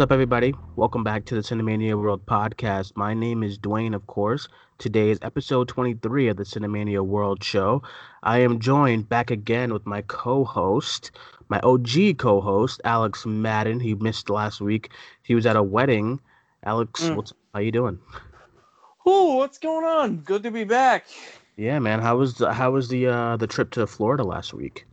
What's up, everybody? Welcome back to the Cinemania World podcast. My name is Duane, of course. Today is episode 23 of the Cinemania World show. I am joined back again with my co host, my OG co host, Alex Madden. He missed last week. He was at a wedding. Alex, Mm. what's how you doing? Oh, what's going on? Good to be back. Yeah, man. How was the, how was the uh, the trip to Florida last week?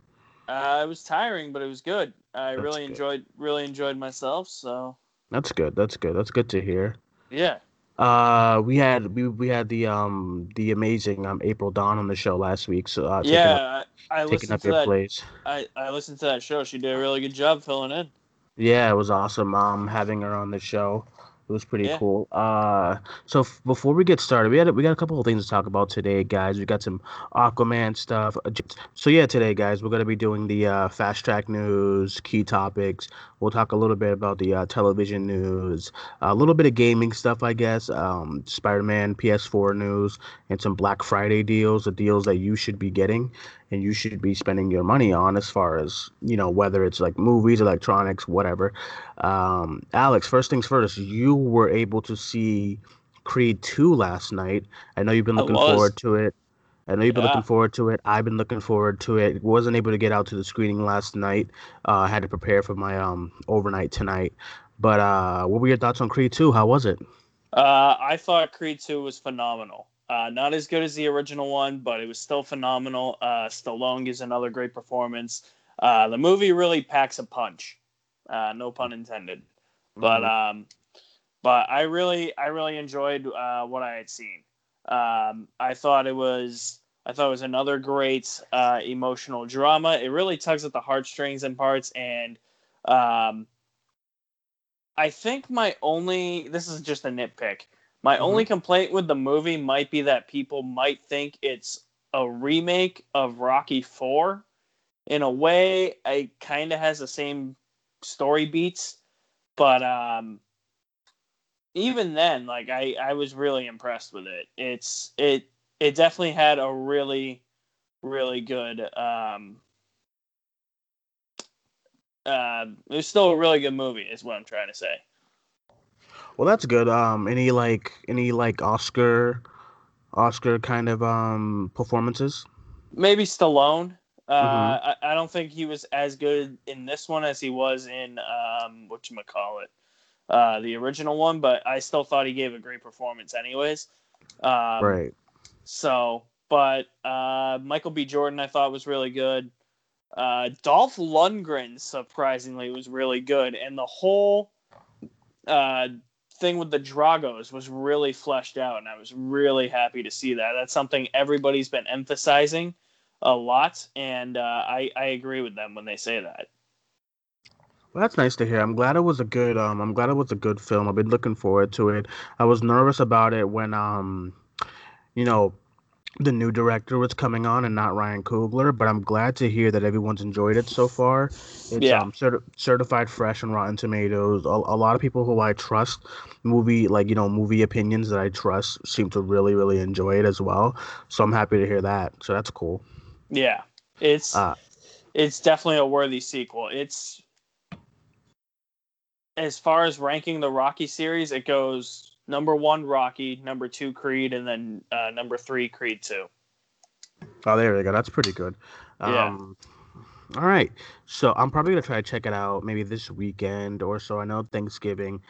Uh, it was tiring, but it was good. I That's really good. enjoyed really enjoyed myself. So That's good. That's good. That's good to hear. yeah, Uh, we had we, we had the um the amazing um April Dawn on the show last week. So uh, taking up, yeah. I, I taking listened up to your that. place. I, I listened to that show. She did a really good job filling in. Yeah, it was awesome. Um, having her on the show, it was pretty Yeah. cool. Uh, so f- before we get started, we had we got a couple of things to talk about today, guys. We got some Aquaman stuff. Uh, So yeah, today, guys, we're gonna be doing the uh, fast track news, key topics. We'll talk a little bit about the uh, television news, a little bit of gaming stuff, I guess. Um, Spider-Man PS4 news, and some Black Friday deals, the deals that you should be getting and you should be spending your money on as far as you know whether it's like movies electronics whatever. Um alex first things first you were able to see creed 2 last night. I know you've been looking forward to it. I know you've been Yeah. looking forward to it. I've been looking forward to it. Wasn't able to get out to the screening last night. Uh, i had to prepare for my um overnight tonight. But uh what were your thoughts on creed 2 how was it? Uh, I thought Creed 2 was phenomenal. Uh, not as good as the original one, but it was still phenomenal. Uh, Stallone gives another great performance. Uh, the movie really packs a punch. Uh, no pun intended. but Mhm. um but i really i really enjoyed uh what i had seen um i thought it was i thought it was another great uh emotional drama it really tugs at the heartstrings in parts and um i think my only this is just a nitpick my Mhm. only complaint with the movie might be that people might think it's a remake of rocky 4 in a way it kind of has the same story beats but um even then like i i was really impressed with it. It's it it definitely had a really really good um uh it was still a really good movie is what i'm trying to say Well, that's good. Um, any like any like Oscar, Oscar kind of um performances? maybe stallone uh Mhm. I, I don't think he was as good in this one as he was in um what you might call it uh the original one but i still thought he gave a great performance anyways um right. So, but uh, Michael B. Jordan, I thought was really good. Uh, Dolph Lundgren, surprisingly, was really good, and the whole uh, thing with the Dragos was really fleshed out, and I was really happy to see that. That's something everybody's been emphasizing a lot, and uh, I I agree with them when they say that. Well, that's nice to hear. I'm glad it was a good um I'm glad it was a good film. I've been looking forward to it. I was nervous about it when um you know the new director was coming on and not Ryan Coogler, but I'm glad to hear that everyone's enjoyed it so far. It's Yeah. um certi- certified fresh on Rotten Tomatoes. A, a lot of people who I trust movie like you know movie opinions that I trust seem to really really enjoy it as well. So I'm happy to hear that. So that's cool. Yeah, it's Uh, it's definitely a worthy sequel. It's as far as ranking the Rocky series, it goes number one Rocky, number two Creed, and then uh, number three Creed two. Oh, there we go. That's pretty good. Yeah. Um, all right. So I'm probably gonna try to check it out maybe this weekend or so. I know Thanksgiving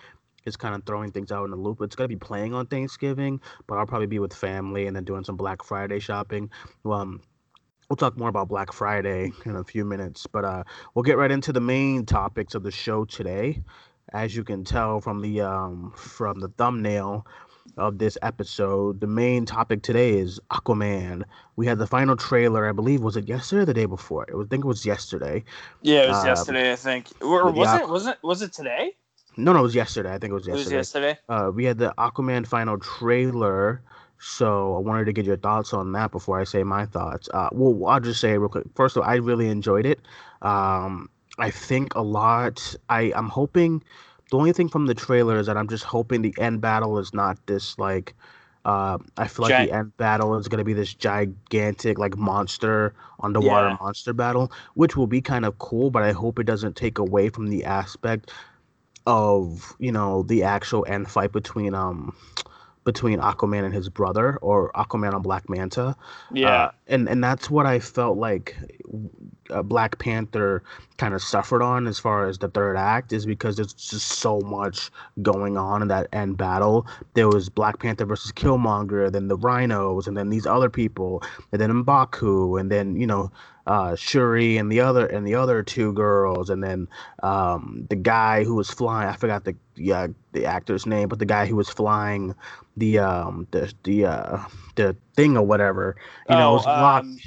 is kind of throwing things out in the loop. It's gonna be playing on Thanksgiving, but I'll probably be with family and then doing some Black Friday shopping. Well, um, we'll talk more about Black Friday in a few minutes, but uh, we'll get right into the main topics of the show today. As you can tell from the um from the thumbnail of this episode, the main topic today is Aquaman. We had the final trailer, I believe, was it yesterday or the day before? It was, I think it was yesterday. Yeah, it was Um, yesterday, I think. Or was Aqu- it? Was it? Was it today? No, no, it was yesterday. I think it was It was yesterday. yesterday. Uh, we had the Aquaman final trailer. So I wanted to get your thoughts on that before I say my thoughts. Uh, well, I'll just say real quick. First of all, I really enjoyed it. Um, I think a lot. I I'm hoping. The only thing from the trailer is that I'm just hoping the end battle is not this like. Uh, I feel like the end battle is gonna be this gigantic like monster underwater Yeah. monster battle, which will be kind of cool. But I hope it doesn't take away from the aspect of you know the actual end fight between um between Aquaman and his brother or Aquaman on Black Manta. Yeah. Uh, and and that's what I felt like uh, Black Panther kind of suffered on as far as the third act is because there's just so much going on in that end battle. There was Black Panther versus Killmonger, then the Rhinos, and then these other people, and then Mbaku, and then you know uh, Shuri and the other and the other two girls, and then um, the guy who was flying. I forgot the yeah the actor's name, but the guy who was flying the um the the uh the thing or whatever. You know, it was locked. um,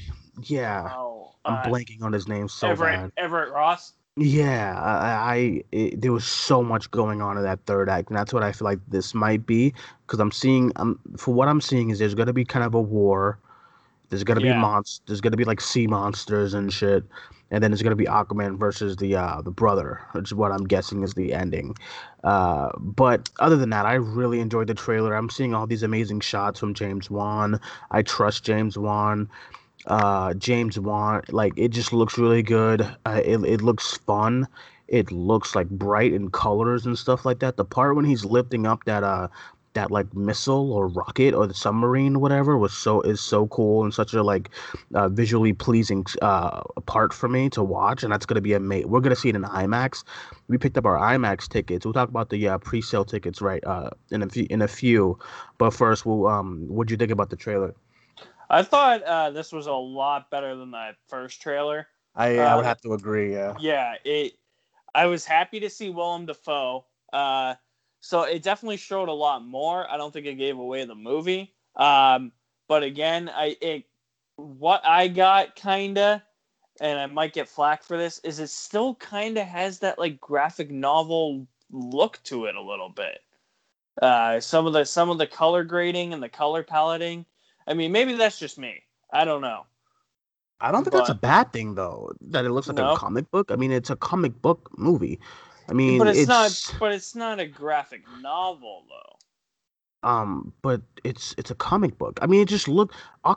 Yeah, oh, I'm uh, blanking on his name so Everett, bad. Everett Ross. Yeah, I, I it, there was so much going on in that third act, and that's what I feel like this might be because I'm seeing. I'm for what I'm seeing is there's gonna be kind of a war. There's gonna Yeah. be monsters. There's gonna be like sea monsters and shit, and then there's gonna be Aquaman versus the uh the brother, which is what I'm guessing is the ending. Uh, but other than that, I really enjoyed the trailer. I'm seeing all these amazing shots from James Wan. I trust James Wan uh James Wan like it just looks really good uh, it, it looks fun it looks like bright in colors and stuff like that the part when he's lifting up that uh that like missile or rocket or the submarine whatever was so is so cool and such a like uh, visually pleasing uh part for me to watch and that's gonna be amazing we're gonna see it in IMAX we picked up our IMAX tickets we'll talk about the uh, pre-sale tickets right uh in a few in a few but first we'll um what'd you think about the trailer I thought uh, this was a lot better than that first trailer. I, I would have to agree. Yeah. Yeah, it. I was happy to see Willem Dafoe. Uh, so it definitely showed a lot more. I don't think it gave away the movie. Um, but again, I it what I got kinda, and I might get flack for this, is it still kinda has that like graphic novel look to it a little bit. Uh, some of the some of the color grading and the color paletting. I mean, maybe that's just me. I don't know. I don't think that's a bad thing though. That it looks like No. a comic book. I mean, it's a comic book movie. I mean, but it's, it's, not. But it's not a graphic novel though. um, but it's it's a comic book. I mean, it just look.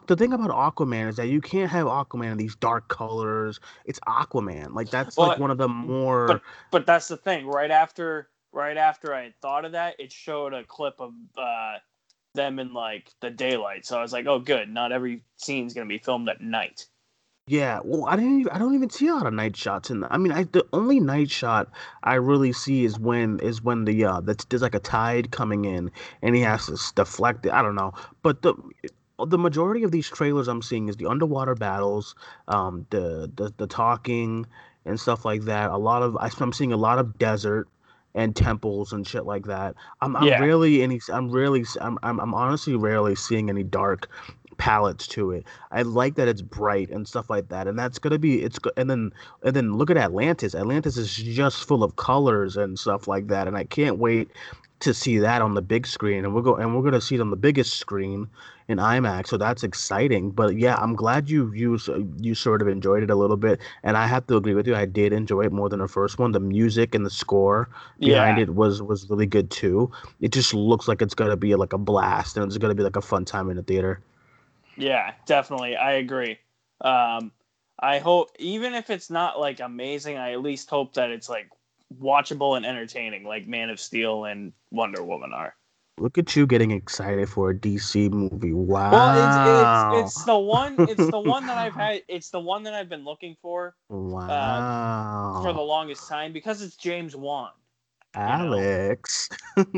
The thing about Aquaman is that you can't have Aquaman in these dark colors. It's Aquaman. Like that's Well, like one of the more. but- But that's the thing. Right after, right after I thought of that, it showed a clip of uh, them in like the daylight. So I was like, oh, good. Not every scene's gonna be filmed at night. Yeah, well, I didn't. Even, I don't even see a lot of night shots in. The, I mean, I the only night shot I really see is when is when the uh that's there's like a tide coming in and he has to s- deflect it. I don't know, but the the majority of these trailers I'm seeing is the underwater battles, um, the the the talking and stuff like that. A lot of I, I'm seeing a lot of desert and temples and shit like that. I'm I'm Yeah. really any I'm really I'm I'm I'm honestly rarely seeing any dark palettes to it. I like that it's bright and stuff like that, and that's gonna be it's and then and then look at Atlantis. Atlantis is just full of colors and stuff like that, and I can't wait to see that on the big screen. And we're go and we're gonna see it on the biggest screen in IMAX, so that's exciting. But yeah, I'm glad you you you sort of enjoyed it a little bit, and I have to agree with you. I did enjoy it more than the first one. The music and the score behind Yeah. it was was really good too. It just looks like it's gonna be like a blast, and it's gonna be like a fun time in the theater. Yeah, definitely. I agree. Um, I hope even if it's not like amazing, I at least hope that it's like watchable and entertaining, like Man of Steel and Wonder Woman are. Look at you getting excited for a DC movie. Wow. Well, it's, it's it's the one it's the one that I've had it's the one that I've been looking for wow. for the longest time because it's James Wan. Alex.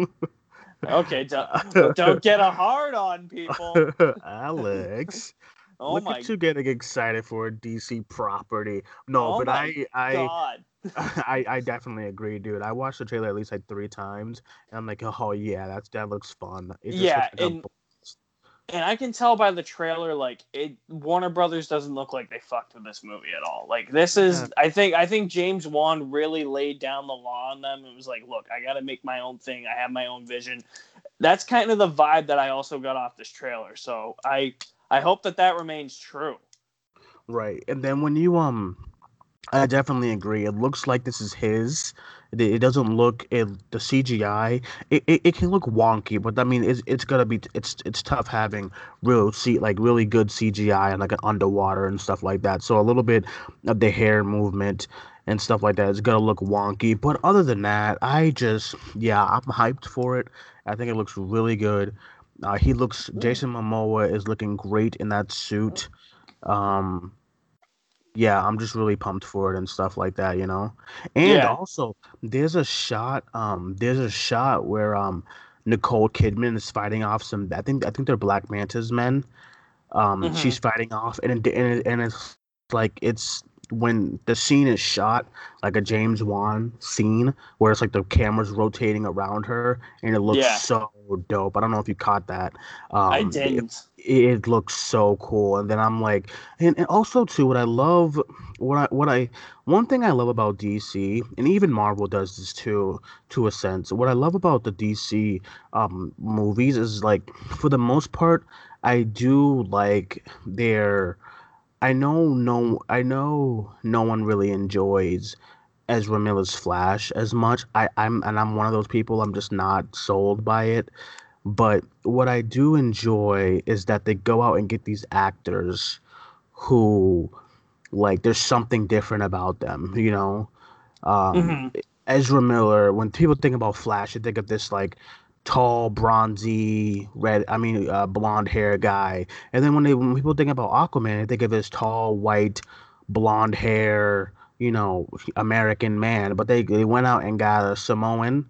Okay, don't, don't get a hard on people. Alex. Oh Look my at you getting excited for a DC property. No, Oh but I I, god. I I definitely agree, dude. I watched the trailer at least like three times, and I'm like, oh yeah, that's that looks fun. It just Yeah, looks like a and- And I can tell by the trailer, like it, Warner Brothers doesn't look like they fucked with this movie at all. Like this is. I think, I think James Wan really laid down the law on them. It was like, look, I got to make my own thing. I have my own vision. That's kind of the vibe that I also got off this trailer. So I, I hope that that remains true. Right. And then when you um I definitely agree. It looks like this is his. It, doesn't look it the CGI. It, it, it can look wonky, but I mean it's it's gonna be it's it's tough having real see like really good CGI and like an underwater and stuff like that. So a little bit of the hair movement and stuff like that. It's gonna look wonky, but other than that, I just yeah, I'm hyped for it. I think it looks really good. Uh, he looks Jason Momoa is looking great in that suit. Um, yeah, I'm just really pumped for it and stuff like that, you know. And Yeah. also, there's a shot. Um, there's a shot where um Nicole Kidman is fighting off some. I think I think they're Black Manta's men. Um, Mhm. she's fighting off, and it, and it, and it's like it's when the scene is shot like a James Wan scene where it's like the camera's rotating around her and it looks Yeah. so dope. I don't know if you caught that. Um, I it- didn't. it looks so cool and then i'm like and, and also too what i love what i what i one thing i love about dc and even marvel does this too to a sense what i love about the dc um movies is like for the most part i do like their i know no i know no one really enjoys Ezra Miller's Flash as much. I, I'm and I'm one of those people. I'm just not sold by it. But what I do enjoy is that they go out and get these actors who like there's something different about them, you know. Um Mhm. Ezra Miller, when people think about Flash, they think of this like tall, bronzy, red, I mean, uh, blonde hair guy. And then when they when people think about Aquaman, they think of this tall, white, blonde hair, you know, American man. But they they went out and got a Samoan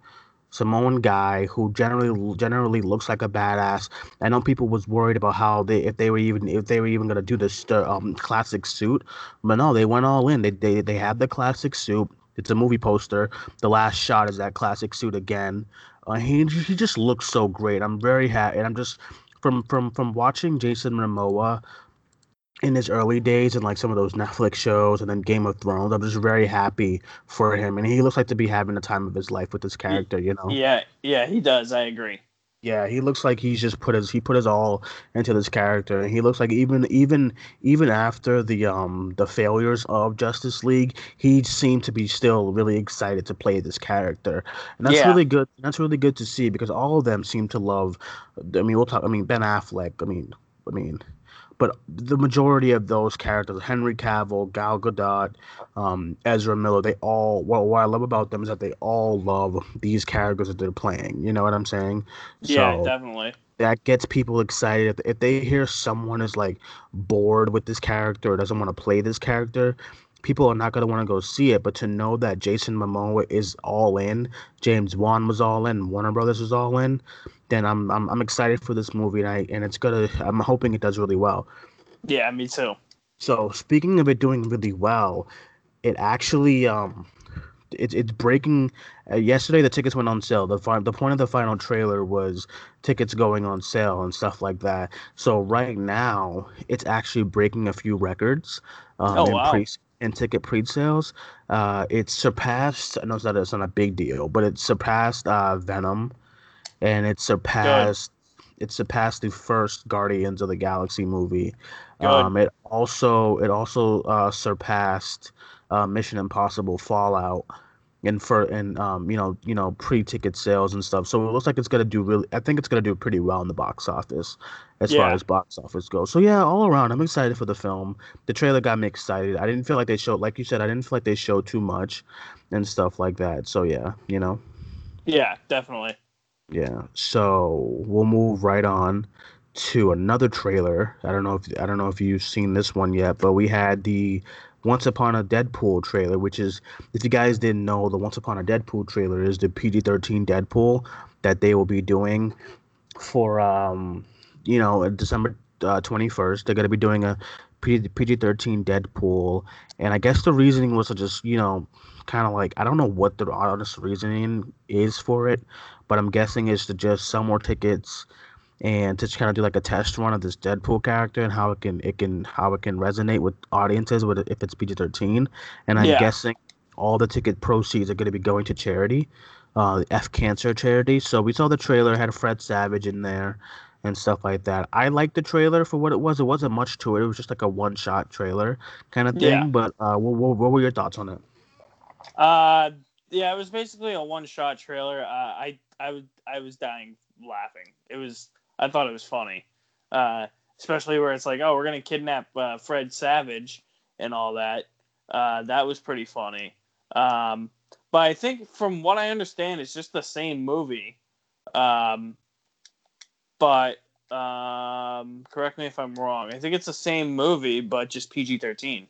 Samoan guy who generally generally looks like a badass. I know people was worried about how they if they were even if they were even gonna do this um classic suit, but no, they went all in. They they they have the classic suit. It's a movie poster. The last shot is that classic suit again. Uh, he he just looks so great. I'm very happy, and I'm just from from from watching Jason Momoa in his early days and like some of those Netflix shows and then Game of Thrones. I'm just very happy for him, and he looks like to be having the time of his life with this character. You know. Yeah, yeah, he does. I agree. Yeah, he looks like he's just put his he put his all into this character, and he looks like even even even after the um the failures of Justice League, he seemed to be still really excited to play this character, and that's Yeah. really good. That's really good to see because all of them seem to love. I mean, we'll talk. I mean, Ben Affleck. I mean, I mean, but the majority of those characters, Henry Cavill, Gal Gadot, um, Ezra Miller, they all. Well, what I love about them is that they all love these characters that they're playing. You know what I'm saying? Yeah, So- definitely. that gets people excited. If, if they hear someone is like bored with this character or doesn't want to play this character, people are not going to want to go see it. But to know that Jason Momoa is all in, James Wan was all in, Warner Brothers was all in, then I'm I'm, I'm excited for this movie and I and it's gonna. I'm hoping it does really well. Yeah, me too. So speaking of it doing really well, it actually um, it's it's breaking. Uh, yesterday the tickets went on sale. The fi- the point of the final trailer was tickets going on sale and stuff like that. So right now it's actually breaking a few records. Um, Oh, wow. pre in ticket pre-sales. Uh, it's surpassed. I know it's not it's not a big deal, but it surpassed uh, Venom, and it surpassed. It surpassed the first Guardians of the Galaxy movie. Um, it also it also uh, surpassed uh, Mission Impossible Fallout and for and um you know you know pre-ticket sales and stuff. So it looks like it's gonna do really. I think it's gonna do pretty well in the box office as far as box office goes. So yeah, all around, I'm excited for the film. The trailer got me excited. I didn't feel like they showed, like you said, I didn't feel like they showed too much and stuff like that. So yeah, you know. Yeah, definitely. Yeah. So we'll move right on to another trailer. I don't know if I don't know if you've seen this one yet, but we had the Once Upon a Deadpool trailer, which is if you guys didn't know, the Once Upon a Deadpool trailer is the PG-13 Deadpool that they will be doing for um you know December uh, 21st. They're gonna be doing a PG- PG-13 Deadpool, and I guess the reasoning was to just you know kind of like I don't know what the honest reasoning is for it, but I'm guessing it's to just sell more tickets and to kind of do like a test run of this Deadpool character and how it can it can how it can resonate with audiences with if it's PG-13. And I'm Yeah. guessing all the ticket proceeds are going to be going to charity, uh, the F Cancer charity. So we saw the trailer had Fred Savage in there and stuff like that. I liked the trailer for what it was. It wasn't much to it. It was just like a one-shot trailer kind of thing. Yeah. But uh, what, what, what were your thoughts on it? Uh, yeah, it was basically a one-shot trailer. Uh, I I was I was dying laughing. It was I thought it was funny, uh, especially where it's like, oh, we're gonna kidnap uh, Fred Savage and all that. Uh, that was pretty funny. Um, but I think from what I understand, it's just the same movie. Um, but um, correct me if I'm wrong. I think it's the same movie, but just PG thirteen.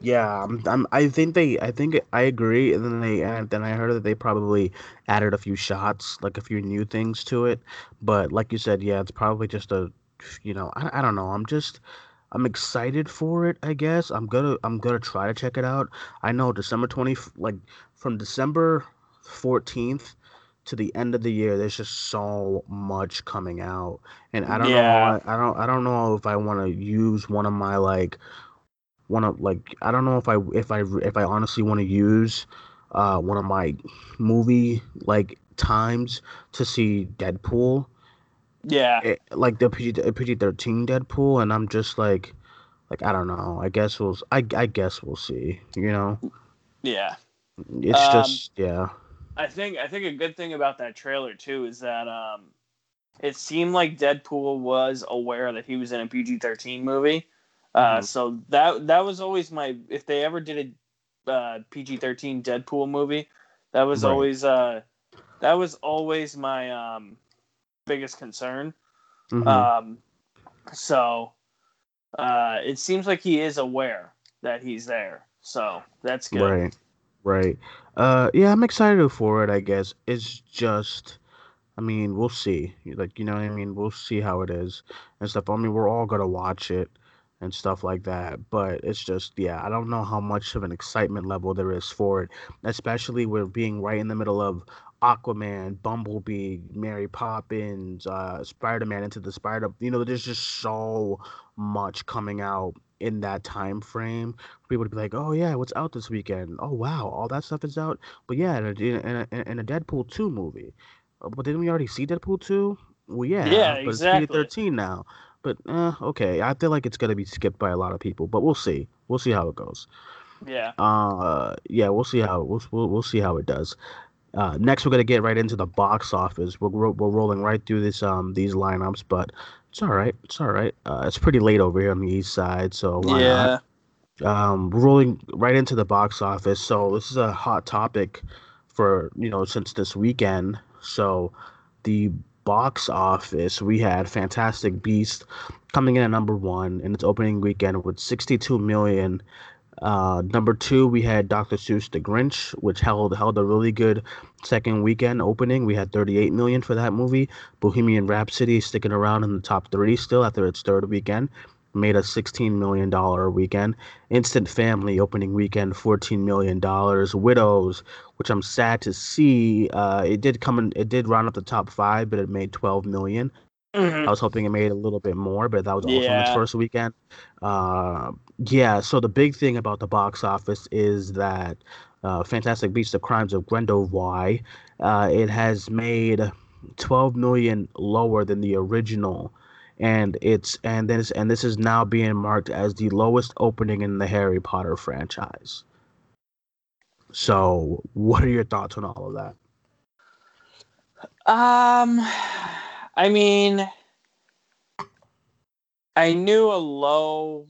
Yeah, I'm, I'm, I think they, I think I agree. And then they, and then I heard that they probably added a few shots, like a few new things to it. But like you said, yeah, it's probably just a, you know, I, I don't know. I'm just, I'm excited for it. I guess I'm gonna, I'm gonna try to check it out. I know December 20, like from December 14th to the end of the year, there's just so much coming out, and I don't know, Yeah, I, I don't, I don't know if I want to use one of my like one of like I don't know if I if I if I honestly want to use uh one of my movie like times to see Deadpool. Yeah, it, like the PG PG thirteen Deadpool and I'm just like like I don't know. I guess we'll I I guess we'll see you know? Yeah. it's Um, just yeah I think I think a good thing about that trailer too is that um, it seemed like Deadpool was aware that he was in a PG thirteen movie. Uh, Mhm. so that that was always my if they ever did a uh, PG thirteen Deadpool movie, that was Right. always uh, that was always my um, biggest concern. Mhm. Um, so uh, it seems like he is aware that he's there. So that's good. right right uh yeah I'm excited for it I guess it's just I mean, we'll see. Like, you know what I mean? We'll see how it is and stuff. I mean, we're all gonna watch it and stuff like that. But it's just, yeah, I don't know how much of an excitement level there is for it, especially with being right in the middle of Aquaman, Bumblebee, Mary Poppins, uh, Spider-Man into the Spider. You know, there's just so much coming out in that time frame. for People would be like, "Oh yeah, what's out this weekend? Oh wow, all that stuff is out." But yeah, in a, in a, a Deadpool two movie. Uh, But didn't we already see Deadpool 2? Well, Yeah, yeah, but it's exactly. PG-13 now. But uh, okay, I feel like it's gonna be skipped by a lot of people, but we'll see. We'll see how it goes. Yeah. Uh, yeah, we'll see how we'll we'll, we'll see how it does. Uh, next, we're gonna get right into the box office. We're we're rolling right through this um these lineups, but it's all right. It's all right. Uh, it's pretty late over here on the east side, so why not? Yeah. Um, rolling right into the box office. So this is a hot topic for you know since this weekend. So the box office we had Fantastic Beast coming in at number one in its opening weekend with 62 million. Uh, number two we had Dr. Seuss The Grinch, which held held a really good second weekend opening. We had 38 million for that movie. Bohemian Rhapsody sticking around in the top three still after its third weekend. Made a $16 million weekend. Instant Family opening weekend, $14 million. Widows, which I'm sad to see, uh, it did come in, it did round up the top five, but it made 12 million. Mhm. I was hoping it made a little bit more, but that was also in its first weekend. Uh, yeah, so the big thing about the box office is that uh, Fantastic Beasts: The Crimes of Grindelwald, uh, it has made 12 million lower than the original, and it's and this and this is now being marked as the lowest opening in the Harry Potter franchise. So, what are your thoughts on all of that? Um, I mean, I knew a low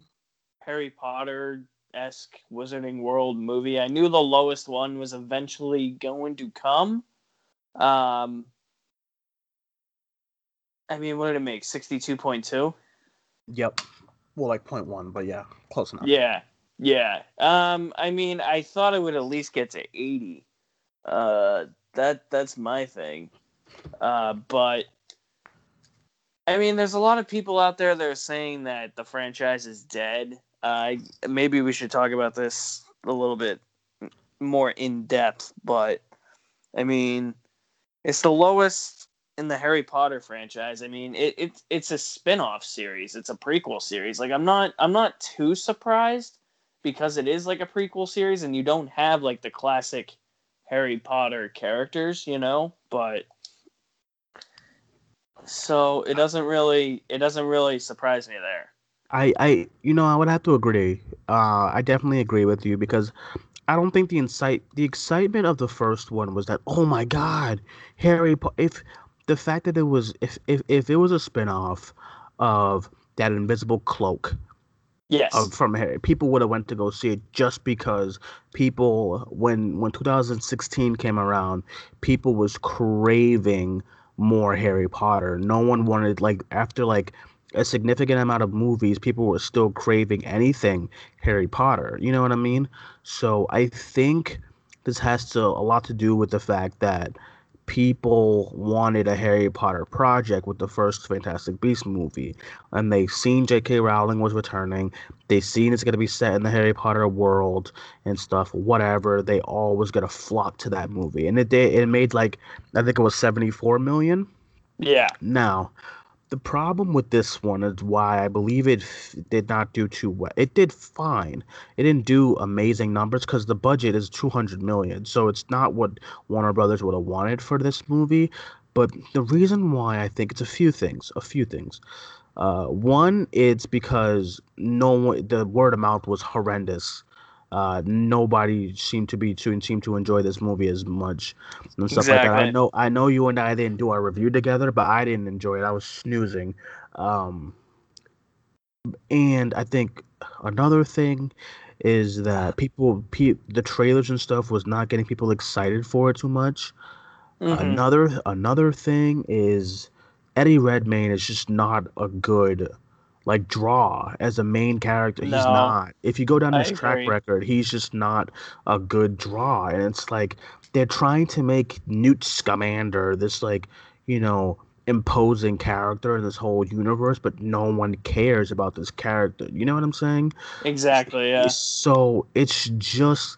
Harry Potter esque Wizarding World movie. I knew the lowest one was eventually going to come. Um, I mean, what did it make? Sixty-two point two. Yep. Well, like point one, but yeah, close enough. Yeah, yeah. Um, I mean, I thought it would at least get to eighty. Uh, that that's my thing. Uh, but I mean, there's a lot of people out there that are saying that the franchise is dead. Uh, maybe we should talk about this a little bit more in depth. But I mean, it's the lowest in the Harry Potter franchise. I mean, it, it it's a spin-off series. It's a prequel series. Like I'm not I'm not too surprised because it is like a prequel series and you don't have like the classic Harry Potter characters, you know, but so it doesn't really it doesn't really surprise me there. I, I, you know, I would have to agree. Uh, I definitely agree with you because I don't think the incite, the excitement of the first one was that, oh my God, Harry. Po- if the fact that it was, if if if it was a spinoff of that Invisible Cloak, Yes. uh, from Harry. People would have went to go see it just because people when when 2016 came around, people was craving more Harry Potter. No one wanted like after like a significant amount of movies, people were still craving anything Harry Potter. You know what I mean? So I think this has to a lot to do with the fact that people wanted a Harry Potter project with the first Fantastic Beasts movie, and they've seen J.K. Rowling was returning. They've seen it's gonna be set in the Harry Potter world and stuff. Whatever, they all was gonna flock to that movie, and it did. It made like I think it was seventy four million. yeah. Now, the problem with this one is why I believe it f- did not do too well. It did fine. It didn't do amazing numbers because the budget is 200 million. So it's not what Warner Brothers would have wanted for this movie. But the reason why I think it's a few things. A few things. Uh, one, it's because no one, the word of mouth was horrendous. Uh, nobody seemed to be to seemed to enjoy this movie as much and stuff like that. I know I know you and I didn't do our review together, but I didn't enjoy it. I was snoozing. Um, and I think another thing is that people, pe- the trailers and stuff was not getting people excited for it too much. Mhm. Another another thing is Eddie Redmayne is just not a good like draw as a main character. He's not. If you go down his track record, he's just not a good draw. And it's like they're trying to make Newt Scamander this like, you know, imposing character in this whole universe, but no one cares about this character. You know what I'm saying? Exactly. Yeah. So it's just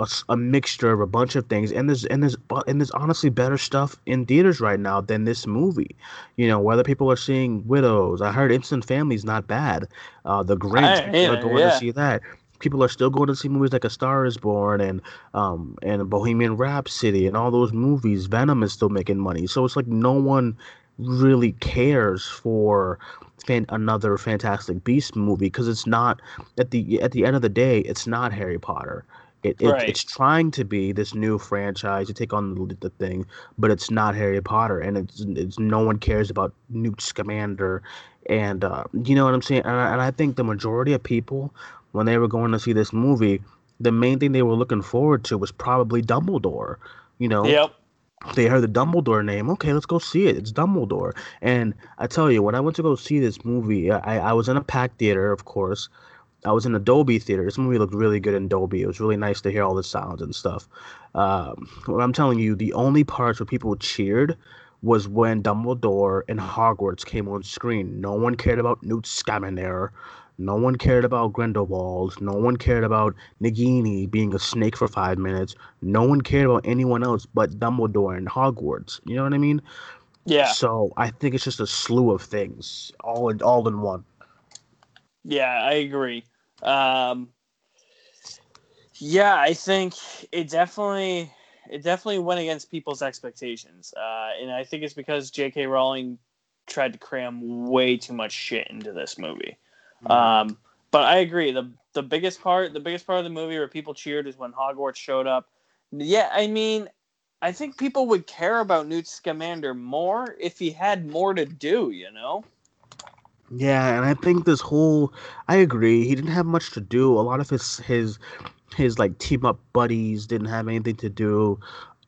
a, a mixture of a bunch of things, and there's and there's and there's honestly better stuff in theaters right now than this movie. You know, whether people are seeing Widows, I heard Instant Family's not bad. Uh, The Grinch, I- are going yeah. to see that. People are still going to see movies like A Star Is Born and um and Bohemian Rhapsody and all those movies. Venom is still making money, so it's like no one really cares for fan- another Fantastic Beast movie because it's not at the at the end of the day, it's not Harry Potter. It, it Right. it's trying to be this new franchise to take on the, the thing, but it's not Harry Potter, and it's it's no one cares about Newt Scamander, and uh, you know what I'm saying. And I, and I think the majority of people, when they were going to see this movie, the main thing they were looking forward to was probably Dumbledore. You know, Yep. they heard the Dumbledore name. Okay, let's go see it. It's Dumbledore. And I tell you, when I went to go see this movie, I, I was in a packed theater, of course. I was in a Dolby theater. This movie looked really good in Dolby. It was really nice to hear all the sounds and stuff. Um, what I'm telling you, the only parts where people cheered was when Dumbledore and Hogwarts came on screen. No one cared about Newt Scamander. No one cared about Grindelwald. No one cared about Nagini being a snake for five minutes. No one cared about anyone else but Dumbledore and Hogwarts. You know what I mean? Yeah. So I think it's just a slew of things, all in all in one. Yeah, I agree. Um, yeah, I think it definitely it definitely went against people's expectations, uh, and I think it's because J.K. Rowling tried to cram way too much shit into this movie. Um, but I agree. the The biggest part, the biggest part of the movie where people cheered is when Hogwarts showed up. Yeah, I mean, I think people would care about Newt Scamander more if he had more to do. You know? Yeah, and I think this whole I agree. He didn't have much to do. A lot of his his his like team up buddies didn't have anything to do.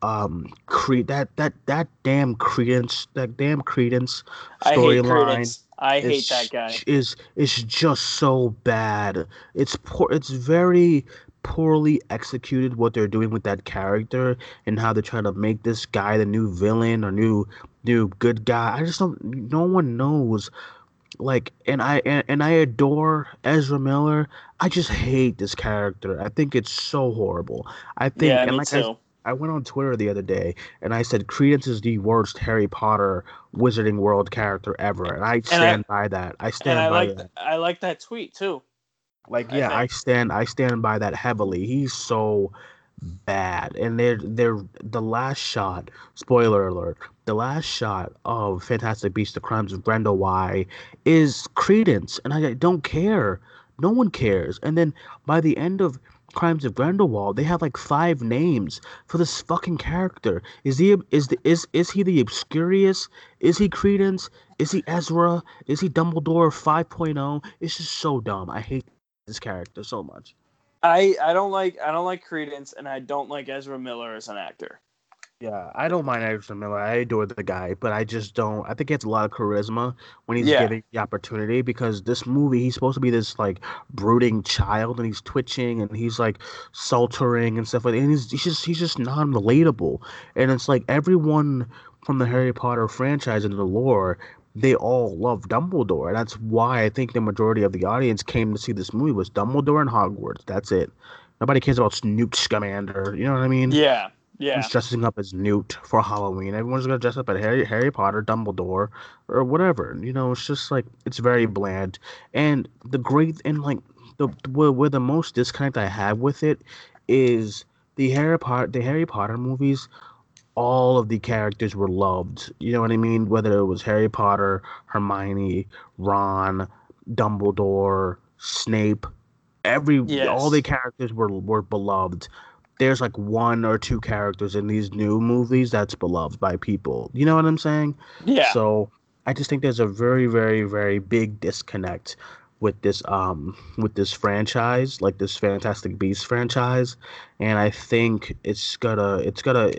Um, Cre- that that that damn credence that damn credence storyline I hate that guy. is is just so bad. It's poor. It's very poorly executed what they're doing with that character and how they're trying to make this guy the new villain or new new good guy. I just don't. No one knows like and i and, and i adore ezra miller i just hate this character i think it's so horrible i think Yeah, and me like I, too. I went on twitter the other day and i said credence is the worst harry potter wizarding world character ever and i stand by that i stand and I by like that I like that tweet too. like yeah i think. stand i stand by that heavily he's so bad and they're they're the last shot spoiler alert the last shot of fantastic beasts the crimes of Grindelwald is credence and i don't care no one cares and then by the end of Crimes of Grindelwald, they have like five names for this fucking character. Is he is the is is he the Obscurious? Is he Credence? Is he Ezra? Is he Dumbledore 5.0? It's just so dumb. I hate this character so much. I I don't like I don't like Credence and I don't like Ezra Miller as an actor. Yeah, I don't mind Ezra Miller. I adore the guy, but I just don't. I think he has a lot of charisma when he's Yeah. getting the opportunity because this movie, he's supposed to be this like brooding child, and he's twitching and he's like sultering and stuff like that. And he's, he's just he's just non-relatable. And it's like everyone from the Harry Potter franchise and the lore, they all love Dumbledore, and that's why I think the majority of the audience came to see this movie was Dumbledore and Hogwarts. That's it. Nobody cares about Snoop Scamander. You know what I mean? Yeah, yeah, Who's dressing up as Newt for Halloween? Everyone's gonna dress up as Harry, Harry Potter, Dumbledore, or whatever. You know, it's just like it's very bland. And the great and like the where, where the most disconnect I have with it is the Harry Potter the Harry Potter movies. All of the characters were loved. You know what I mean? Whether it was Harry Potter, Hermione, Ron, Dumbledore, Snape, every Yes. all the characters were were beloved there's like one or two characters in these new movies that's beloved by people. You know what I'm saying? yeah. So I just think there's a very, very, very big disconnect with this um with this franchise, like this Fantastic Beasts franchise, and I think it's gonna it's gonna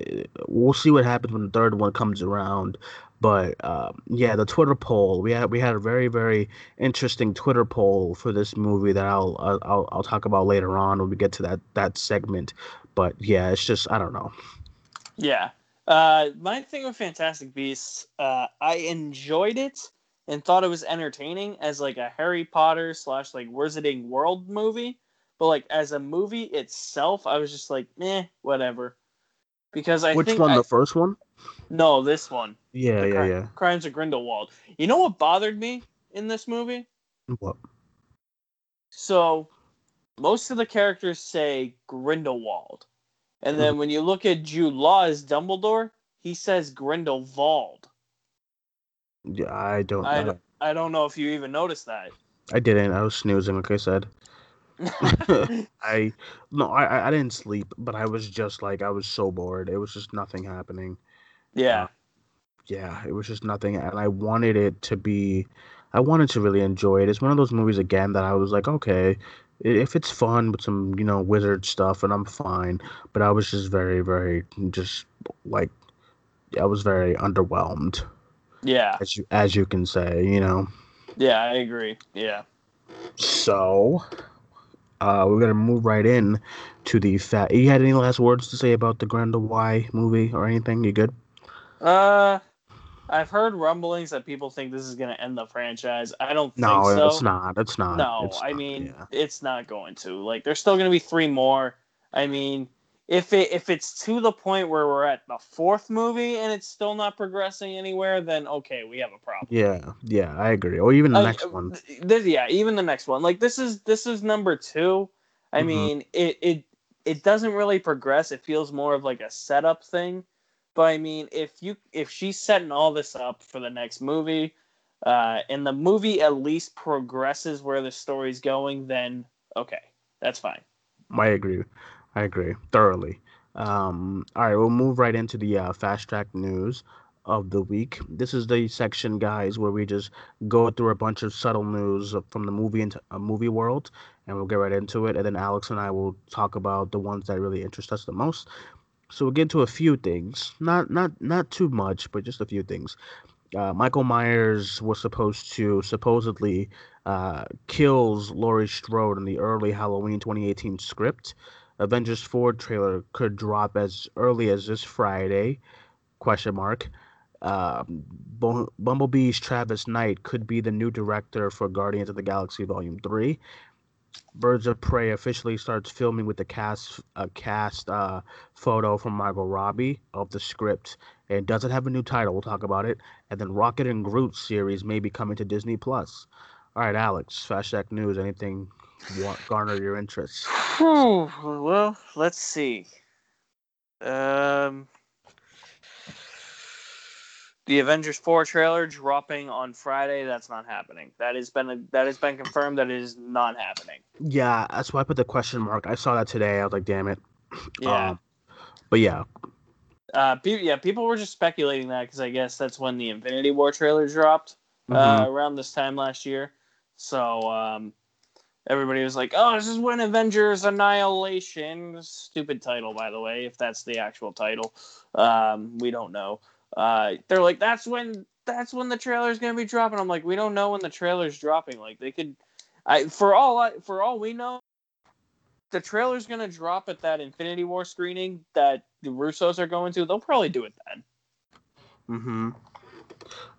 we'll see what happens when the third one comes around. But uh, yeah, the Twitter poll we had we had a very very interesting Twitter poll for this movie that I'll I'll I'll, I'll talk about later on when we get to that that segment. But yeah, it's just I don't know. Yeah. Uh, my thing with Fantastic Beasts, uh, I enjoyed it and thought it was entertaining as like a Harry Potter slash like Wizarding World movie. But like as a movie itself, I was just like, meh, whatever. Because I Which one? I- The first one? no, this one, Yeah, yeah, Cri- yeah. Crimes of Grindelwald. You know what bothered me in this movie? What? So most of the characters say Grindelwald. And then mm. when you look at Jude Law as Dumbledore, he says Grindelwald. Yeah, I don't. I, I, don't, I don't know if you even noticed that. I didn't. I was snoozing, like I said. I no, I I- I didn't sleep, but I was just like I was so bored. It was just nothing happening. yeah. Uh, yeah, it was just nothing, and I wanted it to be. I wanted to really enjoy it. It's one of those movies again that I was like, okay, if it's fun with some you know wizard stuff, and I'm fine. But I was just very, very just like I was very underwhelmed, Yeah. as you as you can say, you know. Yeah, I agree. Yeah. So, uh, we're gonna move right in to the fat. You had any last words to say about the Grindelwald movie or anything? You good? Uh I've heard rumblings that people think this is going to end the franchise. I don't think No, so. it's not. It's not. No, It's I not, mean yeah. it's not going to. Like there's still going to be three more. I mean, if it if it's to the point where we're at the fourth movie and it's still not progressing anywhere, then okay, we have a problem. yeah, yeah, I agree. Or even the Uh, next one. th- yeah, even the next one. Like this is this is number two. I Mhm. mean, it it it doesn't really progress. It feels more of like a setup thing. But I mean, if you if she's setting all this up for the next movie, uh, and the movie at least progresses where the story's going, then okay, that's fine. I agree. I agree thoroughly. Um, all right, we'll move right into the uh, fast track news of the week. This is the section, guys, where we just go through a bunch of subtle news from the movie into a movie world, and we'll get right into it. And then Alex and I will talk about the ones that really interest us the most. So we'll get to a few things, not not not too much, but just a few things. Uh, Michael Myers was supposed to supposedly uh, kills Laurie Strode in the early Halloween 2018 script. Avengers 4 trailer could drop as early as this Friday? Question mark. Uh, Bumblebee's Travis Knight could be the new director for Guardians of the Galaxy Volume 3. Birds of Prey officially starts filming with the cast a cast uh, photo from Margot Robbie of the script. It doesn't have a new title. We'll talk about it. And then Rocket and Groot series may be coming to Disney Plus. All right, Alex, Fast Track News. Anything wa- garner your interest? Whew, well, let's see. Um, the Avengers four trailer dropping on Friday. That's not happening. That has been that has been confirmed. That is not happening. Yeah, that's why I put the question mark. I saw that today. I was like, damn it. Yeah. Um, but yeah. Uh, pe- yeah, people were just speculating that because I guess that's when the Infinity War trailer dropped uh, Mhm. around this time last year. So um, everybody was like, "Oh, this is when Avengers Annihilation." Stupid title, by the way, if that's the actual title. Um, we don't know. Uh, they're like, "That's when that's when the trailer's gonna be dropping." I'm like, "We don't know when the trailer's dropping. Like, they could, I for all I, for all we know." The trailer's gonna drop at that Infinity War screening that the Russos are going to. They'll probably do it then. Mm-hmm.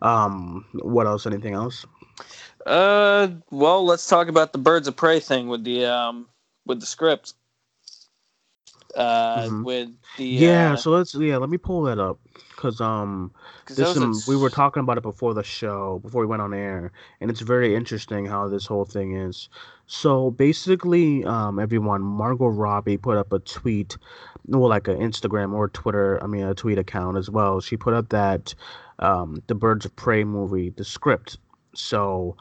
Um. What else? Anything else? Uh, well, let's talk about the Birds of Prey thing with the um with the script. Uh, Mhm. with the Yeah. uh, So let's. Yeah. Let me pull that up. Cause um. 'cause This um, a- we were talking about it before the show, before we went on air, and it's very interesting how this whole thing is. So basically, um, everyone, Margot Robbie put up a tweet, well, like an Instagram or Twitter, I mean, a tweet account as well. She put up that um, the Birds of Prey movie, the script. So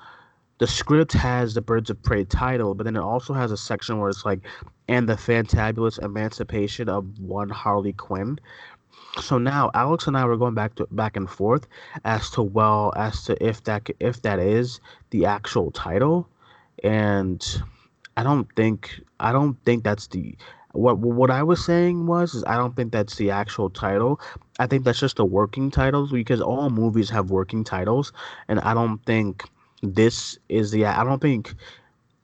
the script has the Birds of Prey title, but then it also has a section where it's like, and the fantabulous emancipation of one Harley Quinn. So now Alex and I were going back to back and forth as to well as to if that if that is the actual title, and I don't think I don't think that's the what what I was saying was is I don't think that's the actual title. I think that's just the working titles because all movies have working titles, and I don't think this is the I don't think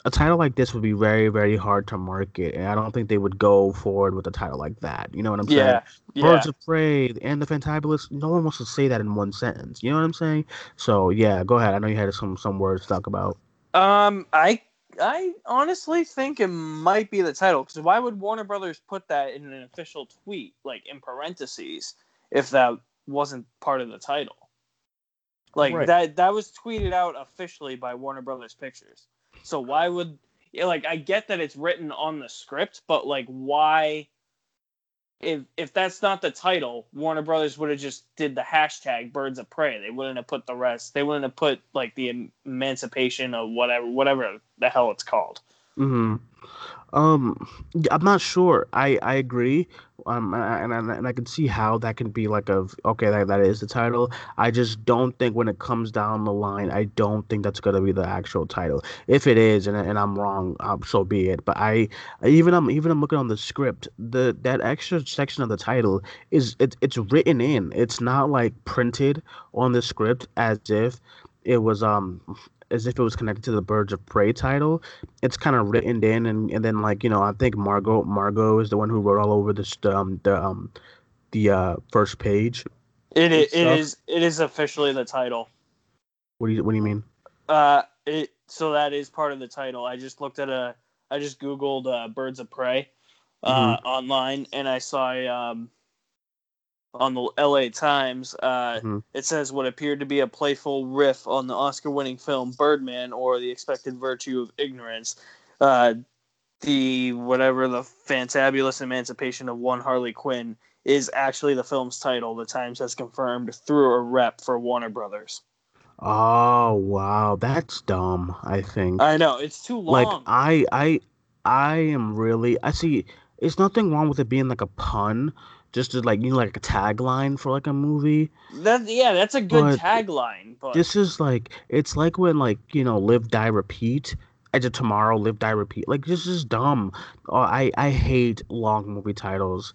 a title like this would be very very hard to market, and I don't think they would go forward with a title like that. You know what I'm saying? yeah, yeah. Birds of Prey and the Fantabulous. No one wants to say that in one sentence. You know what I'm saying? So yeah, go ahead. I know you had some some words to talk about. Um, I I honestly think it might be the title because why would Warner Brothers put that in an official tweet, like in parentheses, if that wasn't part of the title? Like Right. that that was tweeted out officially by Warner Brothers Pictures. So why would like I get that it's written on the script, but like why if if that's not the title, Warner Brothers would have just did the hashtag Birds of Prey. They wouldn't have put the rest. They wouldn't have put like the emancipation of whatever whatever the hell it's called. hmm Um, I'm not sure. I I agree. Um, and and, and I can see how that can be like a okay that that is the title. I just don't think when it comes down the line, I don't think that's gonna be the actual title. If it is, and and I'm wrong, um, so be it. But I even I'm even I'm looking on the script. The that extra section of the title is it's it's written in. It's not like printed on the script as if it was um as if it was connected to the Birds of Prey title it's kind of written in and, and then like you know i think margot margot is the one who wrote all over this um the um the uh first page It is, it is it is officially the title. what do you what do you mean Uh, it so that is part of the title. I just looked at a I just googled uh, Birds of Prey uh, online and I saw um on the L.A. Times. Uh, Mhm. It says what appeared to be a playful riff on the Oscar-winning film Birdman or the expected virtue of ignorance. Uh, the whatever the fantabulous emancipation of one Harley Quinn is actually the film's title. The Times has confirmed through a rep for Warner Brothers. oh wow that's dumb i think I know it's too long. like i i i am really i see it's nothing wrong with it being like a pun just to like you know like a tagline for like a movie That yeah, that's a good But tagline. But this is like it's like when like you know live die repeat edge of tomorrow live die repeat like this is dumb oh, i i hate long movie titles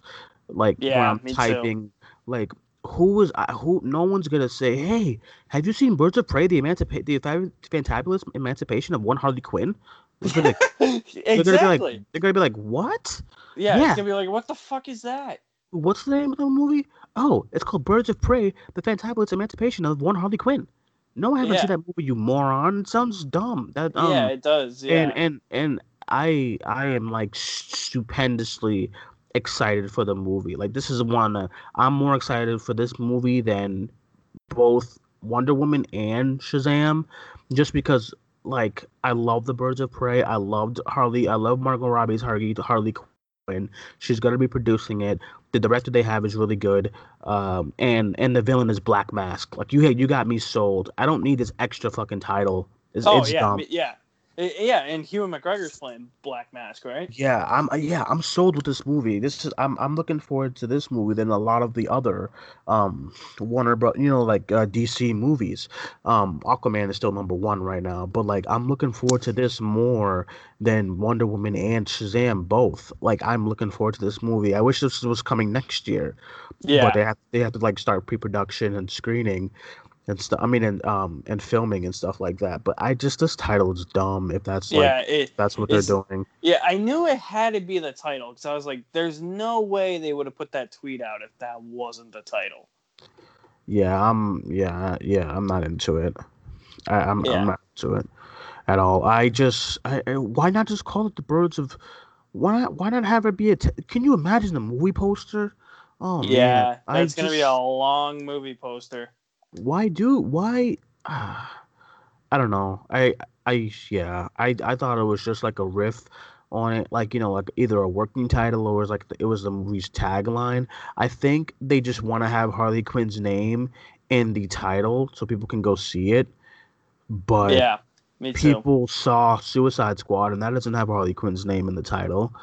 like when Yeah, i'm me too. typing like who is I uh, who no one's gonna say hey have you seen birds of prey the emancipate the Fa- fantabulous emancipation of one harley quinn they're gonna, they're gonna be exactly. like they're gonna be like what yeah, yeah. it's gonna be like, what the fuck is that? What's the name of the movie oh it's called birds of prey the fantabulous emancipation of one harley quinn no i haven't Yeah. seen that movie you moron it sounds dumb that um yeah, it does. Yeah. and and and I I am like stupendously excited for the movie. Like this is one that I'm more excited for this movie than both Wonder Woman and Shazam, just because like I love the Birds of Prey. I loved Harley. I love Margot Robbie's Harley Harley Quinn. She's gonna be producing it. The director they have is really good, um, and and the villain is Black Mask. Like you, you got me sold. I don't need this extra fucking title. It's, oh it's yeah, dumb. yeah, yeah. And Ewan McGregor's playing Black Mask, right? Yeah, I'm uh, yeah, I'm sold with this movie. This is I'm I'm looking forward to this movie than a lot of the other um Warner Bros. You know, like uh, DC movies. Um, Aquaman is still number one right now, but like I'm looking forward to this more than Wonder Woman and Shazam both. Like I'm looking forward to this movie. I wish this was coming next year, Yeah, but they have they have to like start pre-production and screening and stuff. I mean, and um and filming and stuff like that. But I just this title is dumb. If that's like yeah. It, that's what they're doing. yeah, I knew it had to be the title because I was like, "There's no way they would have put that tweet out if that wasn't the title." Yeah, I'm. Yeah, yeah, I'm not into it. I, I'm. Yeah. I'm not into it at all. I just. I, I- why not just call it the Birds of? Why not? Why not have it be a? T- Can you imagine the movie poster? Oh man, yeah, I that's gonna be a long movie poster. Why do? Why? I don't know. I. I. Yeah. I. I thought it was just like a riff on it, like you know, like either a working title or it was like it was the movie's tagline. I think they just want to have Harley Quinn's name in the title so people can go see it. But yeah, people saw Suicide Squad and that doesn't have Harley Quinn's name in the title.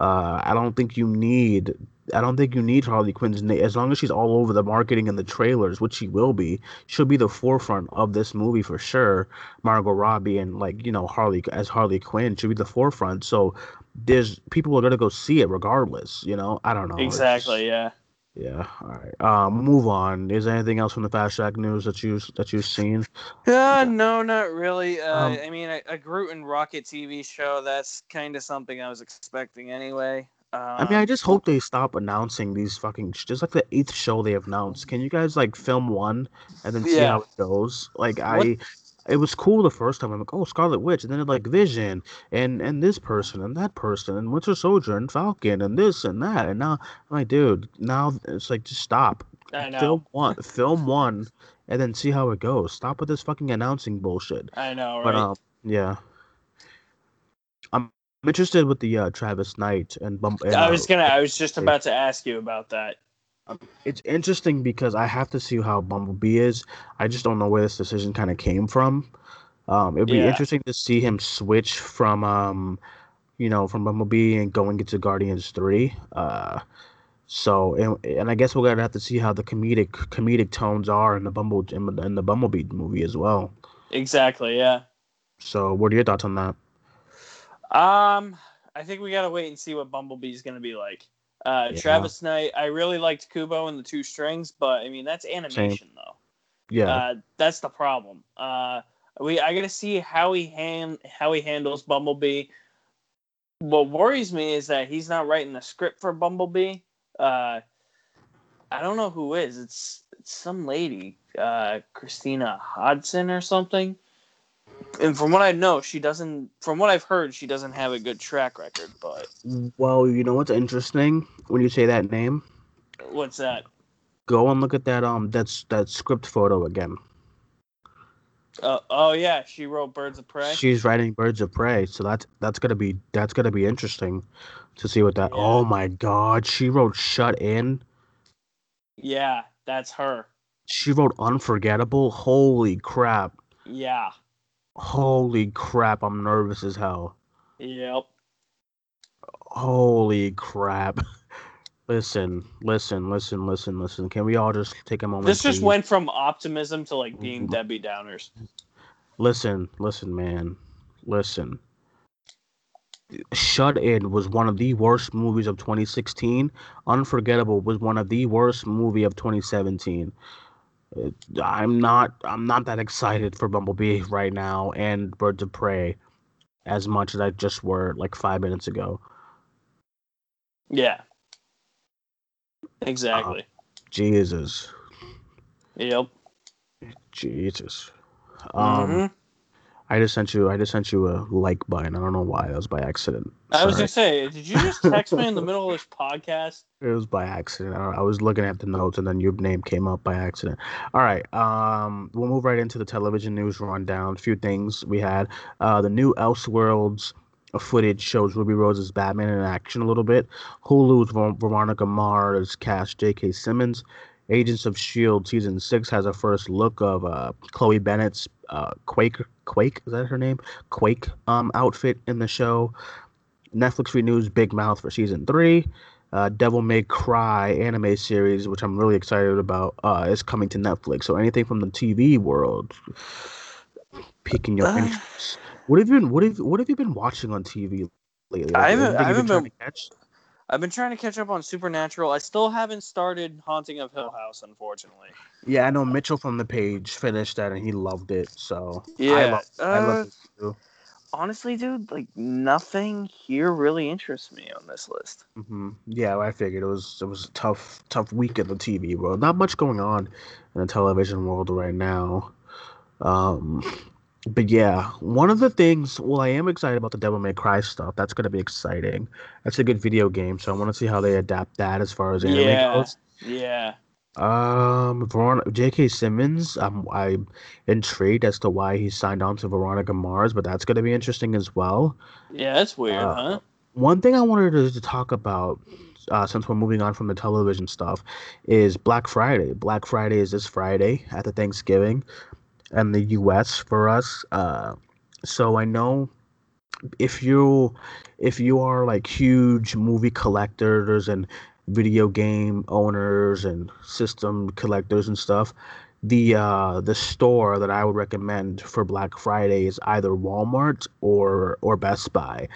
Uh, I don't think you need. I don't think you need Harley Quinn's name as long as she's all over the marketing and the trailers, which she will be. She'll be the forefront of this movie for sure. Margot Robbie and like you know Harley as Harley Quinn should be the forefront. So there's people are gonna go see it regardless. You know, I don't know. It's Exactly. Yeah. yeah. All right. Um, move on. Is there anything else from the Fast Track news that you that you've seen? Uh, no, not really. Uh, Um, I mean, a, a Groot and Rocket TV show, that's kind of something I was expecting anyway. Um, I mean, I just hope they stop announcing these fucking. sh- Just like the eighth show they have announced. Can you guys like film one and then see Yeah. how it goes? Like I, it was cool the first time. I'm like, oh, Scarlet Witch, and then it like Vision and and this person and that person and Winter Soldier and Falcon and this and that. And now I'm like, dude, now it's like just stop. I know. Film one, film one, and then see how it goes. Stop with this fucking announcing bullshit. I know, right? But um, yeah. I'm interested with the uh, Travis Knight and Bump. And, I was gonna. I was just about to ask you about that. it's interesting because I have to see how Bumblebee is. I just don't know where this decision kind of came from. Um, it'd be Yeah. interesting to see him switch from um, you know, from Bumblebee and going into Guardians Three. Uh, so and, and I guess we're gonna have to see how the comedic comedic tones are in the Bumble in in the Bumblebee movie as well. Exactly. Yeah. So what are your thoughts on that? Um, I think we gotta wait and see what Bumblebee's gonna be like. Uh, Yeah. Travis Knight. I really liked Kubo and the two strings, but I mean that's animation though. Yeah, Uh, that's the problem. Uh, we I gotta see how he hand how he handles Bumblebee. What worries me is that he's not writing the script for Bumblebee. Uh, I don't know who is. It's, it's some lady, uh, Christina Hodson or something. And from what I know, she doesn't. From what I've heard, she doesn't have a good track record. But well, you know what's interesting when you say that name? what's that? Go and look at that um that's that script photo again. Uh, oh yeah, she wrote Birds of Prey. She's writing Birds of Prey, so that's that's gonna be that's gonna be interesting to see what that. Yeah. Oh my God, she wrote Shut In. yeah, that's her. She wrote Unforgettable. Holy crap! Yeah. Holy crap! I'm nervous as hell. Yep. Holy crap! Listen, listen, listen, listen, listen. Can we all just take a moment? This just please? went from optimism to like being Mhm. Debbie Downers. Listen, listen, man. Listen. Shut In was one of the worst movies of 2016. Unforgettable was one of the worst movie of 2017. Uh, I'm not I'm not that excited for Bumblebee right now and Birds of Prey as much as I just were like 5 minutes ago. Yeah. Exactly. Jesus. yep. Jesus. Um Mhm. I just sent you I just sent you a like button. I don't know why. That was by accident. I was gonna say, did you just text me in the middle of this podcast? It was by accident. I I was looking at the notes and then your name came up by accident. All right. Um, we'll move right into the television news rundown. A few things we had. Uh, the new Elseworlds footage shows Ruby Rose's Batman in action a little bit. Hulu's Veronica Mars cast J.K. Simmons. Agents of Shield season six has a first look of uh, Chloe Bennet's uh, Quake Quake is that her name Quake um outfit in the show. Netflix renews Big Mouth for season three. Uh, Devil May Cry anime series, which I'm really excited about, uh, is coming to Netflix. So anything from the TV world, piquing your interest. What have you been? What have What have you been watching on TV lately? I haven't. I haven't been. I've been trying to catch up on Supernatural. I still haven't started Haunting of Hill House, unfortunately. Yeah, I know Mitchell from the page finished that and he loved it. So yeah, I love, uh, I love it too. Honestly, dude, like nothing here really interests me on this list. Mm-hmm. Yeah, I figured it was it was a tough tough week in the TV world. Not much going on in the television world right now. Um, but yeah, one of the things. Well, I am excited about the Devil May Cry stuff. That's gonna be exciting. That's a good video game, so I want to see how they adapt that as far as anime yeah, goes. Yeah. Um, Veronica, J.K. Simmons. I'm I'm intrigued as to why he signed on to Veronica Mars, but that's gonna be interesting as well. Yeah, that's weird, uh, huh? One thing I wanted to, to talk about, uh, since we're moving on from the television stuff, is Black Friday. Black Friday is this Friday after Thanksgiving and the U.S. for us. Uh, so I know if you if you are like huge movie collectors and video game owners and system collectors and stuff, the uh, the store that I would recommend for Black Friday is either Walmart or or Best Buy.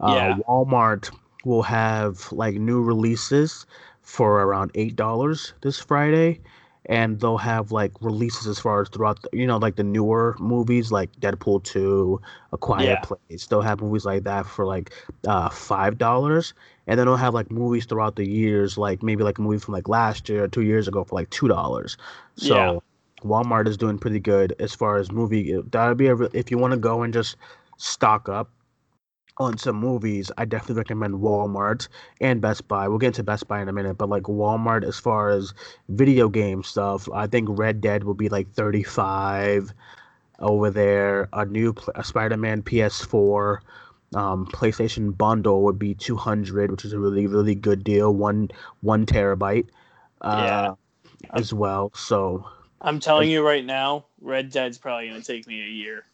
Uh, yeah. Walmart will have like new releases for around eight dollars this Friday, and they'll have like releases as far as throughout the, you know like the newer movies like Deadpool 2, A Quiet yeah. Place. They'll have movies like that for like uh five dollars. And then they'll have like movies throughout the years, like maybe like a movie from like last year or two years ago for like two dollars. So yeah. Walmart is doing pretty good as far as movie. That'd be a if you want to go and just stock up on some movies, I definitely recommend Walmart and Best Buy. We'll get into Best Buy in a minute, but like Walmart, as far as video game stuff, I think Red Dead will be like 35 over there. A new a Spider-Man PS4, um, PlayStation bundle would be 200, which is a really really good deal. One one terabyte, uh, yeah. as well. So I'm telling you right now, Red Dead's probably gonna take me a year.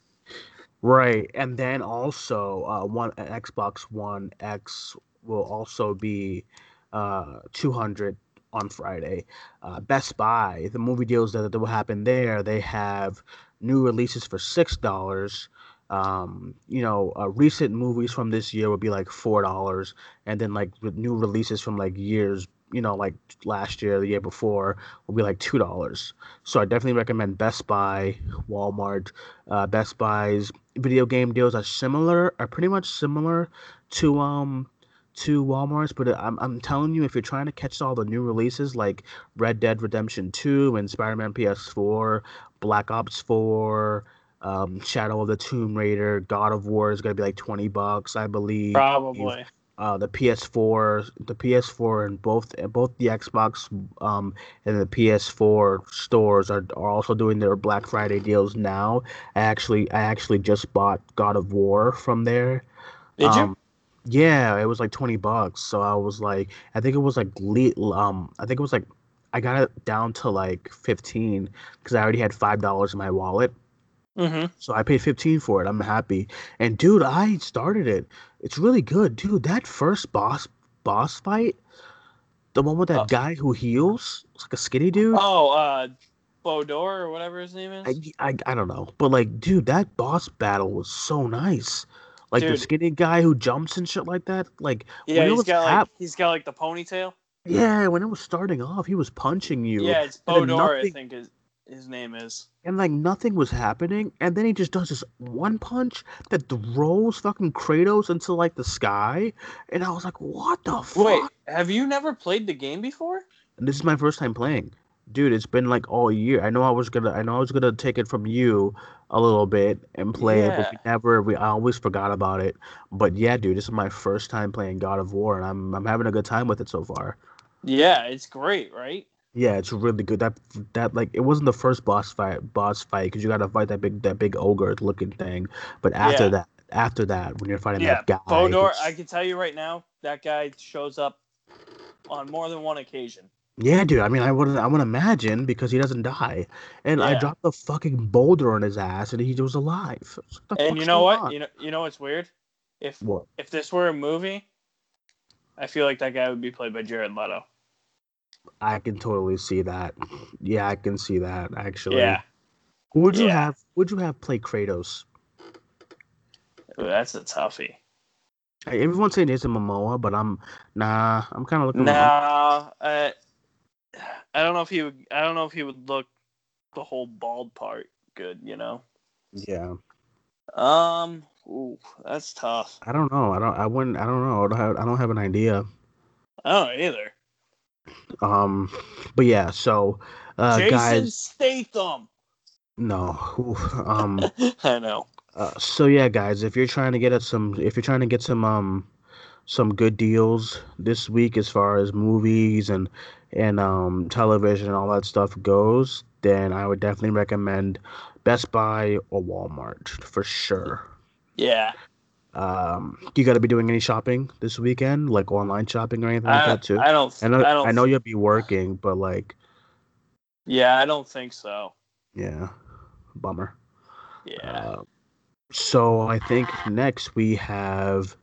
Right, and then also uh, one Xbox One X will also be uh, 200 on Friday. Uh, Best Buy, the movie deals that, that will happen there, they have new releases for six dollars. Um, you know, uh, recent movies from this year will be like four dollars, and then like new releases from like years you know, like last year, the year before, will be like two dollars. So I definitely recommend Best Buy, Walmart. Uh, Best Buy's video game deals are similar, are pretty much similar to um to Walmart's, but I'm I'm telling you, if you're trying to catch all the new releases like Red Dead Redemption 2 and Spider-Man PS4, Black Ops 4, um, Shadow of the Tomb Raider, God of War is gonna be like twenty bucks, I believe. Probably uh, the PS4, the PS4, and both both the Xbox um, and the PS4 stores are, are also doing their Black Friday deals now. I actually I actually just bought God of War from there. Did um, you? Yeah, it was like twenty bucks. So I was like, I think it was like um, I think it was like I got it down to like fifteen because I already had five dollars in my wallet. Mm-hmm. So I paid 15 for it. I'm happy. And dude, I started it. It's really good, dude. That first boss boss fight, the one with that oh. guy who heals, it's like a skinny dude. Oh, uh Baldur or whatever his name is. I, I, I don't know, but like, dude, that boss battle was so nice. Like dude. the skinny guy who jumps and shit like that. Like yeah, he's got hap- like he's got like the ponytail. Yeah, when it was starting off, he was punching you. Yeah, it's Baldur. Nothing... I think is his name is. And like nothing was happening, and then he just does this one punch that throws fucking Kratos into like the sky, and I was like, "What the fuck?" Wait, have you never played the game before? And this is my first time playing, dude. It's been like all year. I know I was gonna, I know I was gonna take it from you a little bit and play yeah. it, but we never. We I always forgot about it. But yeah, dude, this is my first time playing God of War, and I'm I'm having a good time with it so far. Yeah, it's great, right? Yeah, it's really good. That that like it wasn't the first boss fight boss fight because you got to fight that big that big ogre looking thing. But after yeah. that, after that when you're fighting Yeah, that guy. Baldur, I can tell you right now, that guy shows up on more than one occasion. Yeah, dude. I mean, I wouldn't. I would imagine because he doesn't die, and I dropped the fucking boulder on his ass, and he was alive. And you know what? on? You know, you know what's weird? If What? if this were a movie, I feel like that guy would be played by Jared Leto. I can totally see that. Yeah, I can see that actually. Yeah, would you Yeah. have? Would you have play Kratos? Ooh, that's a toughie. Hey, Everyone's saying Jason Momoa, but I'm nah. I'm kind of looking. Nah, uh, I don't know if he would. I don't know if he would look the whole bald part good. You know. Yeah, Um. Ooh, that's tough. I don't know. I don't. I wouldn't. I don't know. I don't have. I don't have an idea. I don't either. Um, but yeah. So, uh, Jason guys, Statham. no. Um. I know. Uh, so yeah, guys, if you're trying to get at some, if you're trying to get some, um, some good deals this week as far as movies and and um television and all that stuff goes, then I would definitely recommend Best Buy or Walmart for sure. Yeah. Um, you got to be doing any shopping this weekend, like online shopping or anything like I, that too. I don't. I know, I don't. I know you'll be working, but like, Yeah, I don't think so. yeah, bummer. Yeah. Uh, so I think next we have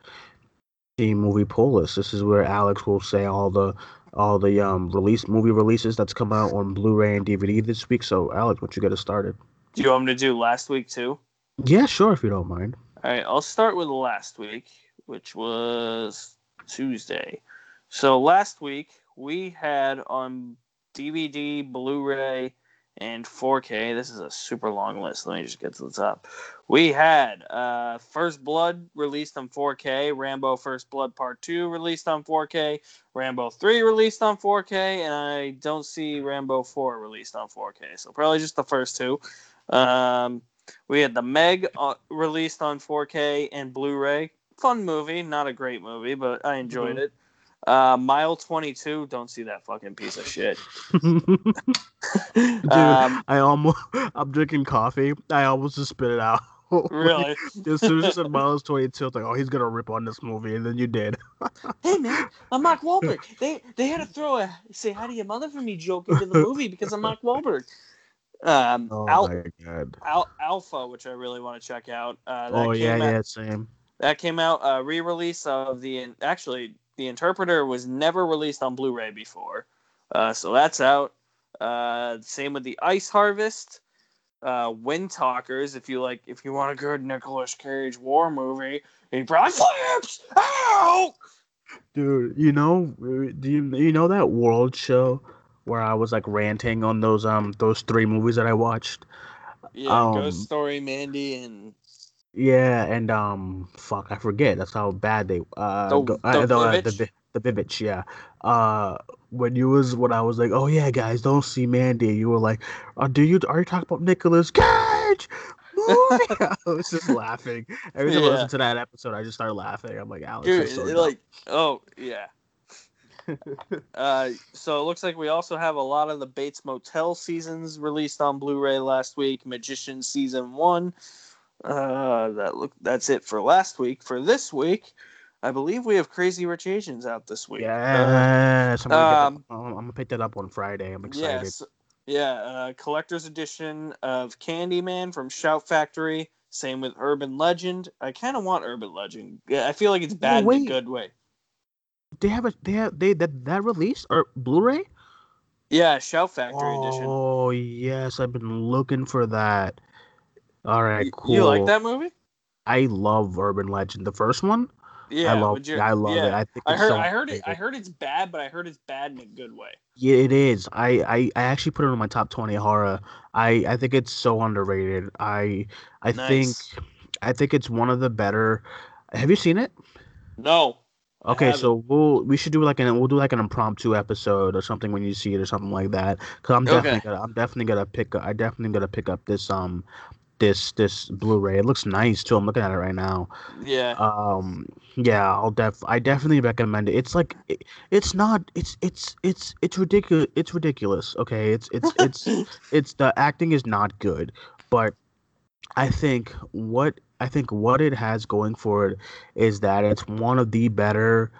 the movie pull list. This is where Alex will say all the all the um release movie releases that's come out on Blu-ray and DVD this week. So Alex, once you get us started? Do you want me to do last week too? Yeah, sure, if you don't mind. All right, I'll start with last week, which was Tuesday. So last week we had on DVD, Blu-ray, and 4K. This is a super long list. Let me just get to the top. We had uh, First Blood released on 4K, Rambo First Blood Part 2 released on 4K, Rambo 3 released on 4K, and I don't see Rambo 4 released on 4K. So probably just the first two. Um, we had the Meg uh, released on 4K and Blu-ray. Fun movie, not a great movie, but I enjoyed Mhm. it. Uh, Mile 22, don't see that fucking piece of shit. Dude, um, I almost I'm drinking coffee. I almost just spit it out. really? as soon as you said Miles 22, it's like, oh, he's gonna rip on this movie, and then you did. hey man, I'm Mark Wahlberg. They they had to throw a say hi to your mother for me joke into the movie because I'm Mark Wahlberg. Um, Oh Al- my god. Al- Alpha, which I really want to check out. Uh, that Oh yeah, out, yeah, same. That came out a re-release of the actually the Interpreter was never released on Blu-ray before, uh, so that's out. Uh, same with the Ice Harvest, uh, Wind Talkers. If you like, if you want a good Nicolas Cage war movie, he probably flips out. Dude, you know, do you you know that world show where I was like ranting on those um those three movies that I watched? Yeah, Um, Ghost Story, Mandy, and Yeah, and um, fuck, I forget. That's how bad they uh The- go, the uh, the uh, the the Vivitch, yeah. Uh, when you was when I was like, oh yeah, guys, don't see Mandy. You were like, oh, do you are you talking about Nicolas Cage? I was just laughing every time I Yeah. listen to that episode. I just started laughing. I'm like, Alex, dude, so like, oh yeah. uh, so it looks like we also have a lot of the Bates Motel seasons released on Blu-ray last week. Magician season one. Uh, that look. That's it for last week. For this week, I believe we have Crazy Rich Asians out this week. Uh, I'm gonna, um, that, I'm gonna pick that up on Friday. I'm excited. Yes. Yeah, uh, collector's edition of Candyman from Shout Factory. Same with Urban Legend. I kind of want Urban Legend. Yeah, I feel like it's bad in a good way. They have a they have they that that released or Blu-ray? Yeah, Shout Factory edition. Oh yes, I've been looking for that. All right, cool. You like that movie? I love Urban Legend. The first one, Yeah, I love. you- I love yeah. it. I think I heard. so I heard it. I heard it's bad, but I heard it's bad in a good way. Yeah, it is. I, I I actually put it on my top twenty horror. I I think it's so underrated. I I think I think it's one of the better. Have you seen it? No. Okay, so we'll we should do like an we'll do like an impromptu episode or something when you see it or something like that. Cause I'm definitely Okay. gonna I'm definitely gonna pick up I definitely gonna pick up this um this this Blu-ray. It looks nice too. I'm looking at it right now. Yeah. Um yeah, I'll def I definitely recommend it. It's like it, it's not it's it's it's it's ridiculous. It's ridiculous. Okay, it's it's it's it's the acting is not good, but I think what I think what it has going for it is that it's one of the better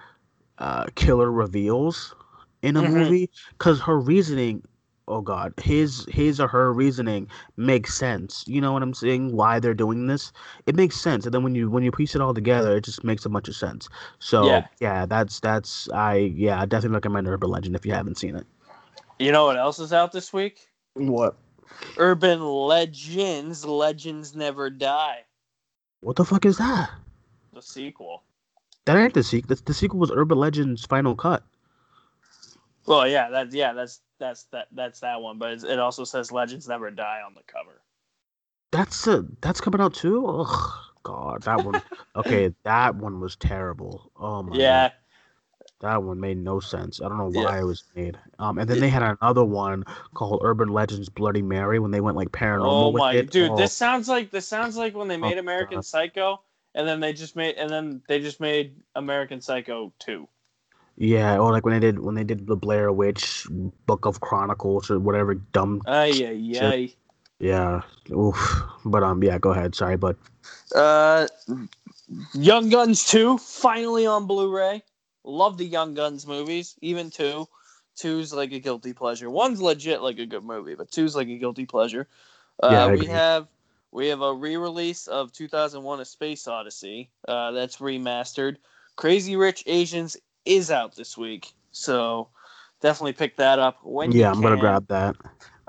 uh, killer reveals in a Mhm. movie because her reasoning oh god his his or her reasoning makes sense you know what i'm saying why they're doing this it makes sense and then when you when you piece it all together it just makes a bunch of sense so Yeah. yeah, that's that's i yeah I definitely recommend urban legend if you haven't seen it You know what else is out this week? what Urban Legends. Legends Never Die. What the fuck is that The sequel. that ain't the sequel the, the sequel was urban legends final cut Well, yeah, that's yeah, that's that's that that's that one. But it's, it also says Legends Never Die on the cover. that's uh that's coming out too Ugh, god that one okay that one was terrible oh my yeah, God. That one made no sense. I don't know Yeah. why it was made. Um, and then they had another one called Urban Legends Bloody Mary when they went like paranormal Oh my it. dude, Oh, this sounds like this sounds like when they made Oh, American God. Psycho, and then they just made and then they just made American Psycho two. yeah, or like when they did when they did the Blair Witch Book of Chronicles or whatever dumb. Ay yeah yeah. Yeah, oof. But um, yeah, go ahead. Sorry, but Uh, Young Guns two finally on Blu-ray. Love the Young Guns movies, even two. Two's like a guilty pleasure. One's legit like a good movie, but two's like a guilty pleasure. Uh, Yeah, we have we have a re-release of 2001: A Space Odyssey. Uh, that's remastered. Crazy Rich Asians is out this week, so definitely pick that up when you yeah, I'm gonna grab that.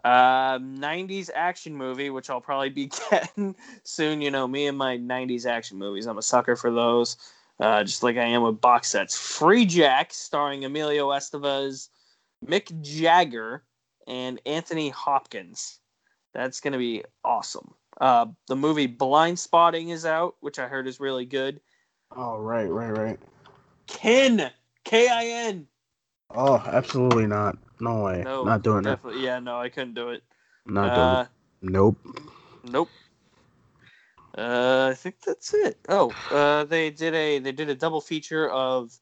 Um, 90s action movie, which I'll probably be getting soon. You know, me and my 90s action movies. I'm a sucker for those, uh, just like I am with box sets. Freejack, starring Emilio Estevez, Mick Jagger, and Anthony Hopkins. That's going to be awesome. Uh, the movie Blindspotting is out, which I heard is really good. Oh right, right, right. Kin, K I N. Oh, absolutely not. No way. No, not doing it. Yeah, no, I couldn't do it. Not Uh, doing it. Nope. Nope. Uh, I think that's it. Oh, uh, they did a they did a double feature of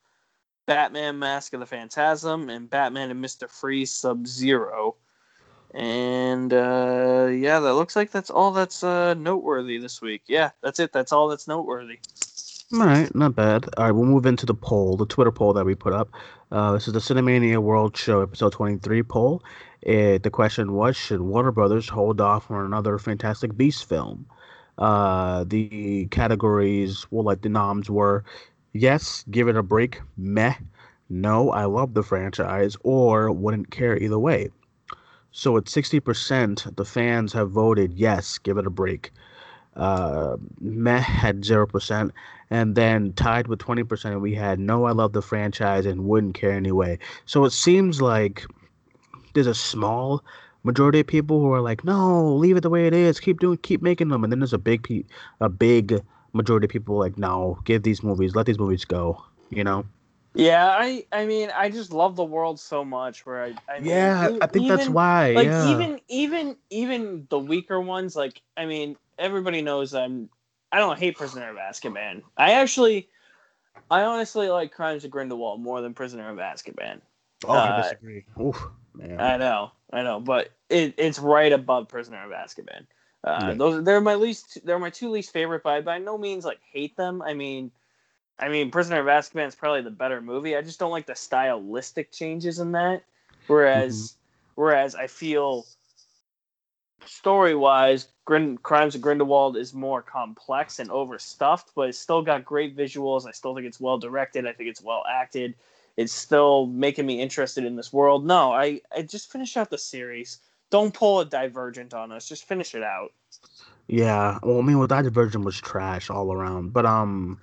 Batman: Mask of the Phantasm and Batman and Mister Freeze Sub Zero, and uh, yeah, that looks like that's all that's uh, noteworthy this week. Yeah, that's it. That's all that's noteworthy. All right, not bad. All right, we'll move into the poll, the Twitter poll that we put up. Uh, this is the Cinemania World Show episode 23 poll. It, the question was Should Warner Brothers hold off on another Fantastic Beast film? Uh, the categories, well, like the noms were yes, give it a break, meh, no, I love the franchise, or wouldn't care either way. So at 60%, the fans have voted yes, give it a break. Uh, meh had 0%. And then tied with 20%, we had no, I love the franchise and wouldn't care anyway. So it seems like there's a small majority of people who are like, no, leave it the way it is. Keep doing, keep making them. And then there's a big, pe- a big majority of people like, no, give these movies, let these movies go. You know? Yeah, I I mean I just love the world so much. Where I, I mean, yeah, I think that's why. like yeah. even even even the weaker ones like i mean everybody knows i'm i don't hate prisoner of azkaban i actually i honestly like crimes of grindelwald more than prisoner of azkaban oh, I uh, disagree. Oof, man. i know i know but it, it's right above prisoner of azkaban uh, Yeah. those they're my least they're my two least favorite but I by no means like hate them i mean i mean prisoner of azkaban is probably the better movie i just don't like the stylistic changes in that whereas whereas i feel story wise, Grin- Crimes of Grindelwald is more complex and overstuffed, but it's still got great visuals. I still think it's well directed. I think it's well acted. It's still making me interested in this world. No, I, I just finish out the series. Don't pull a divergent on us. Just finish it out. Yeah, well, I mean, well, that version was trash all around. But um,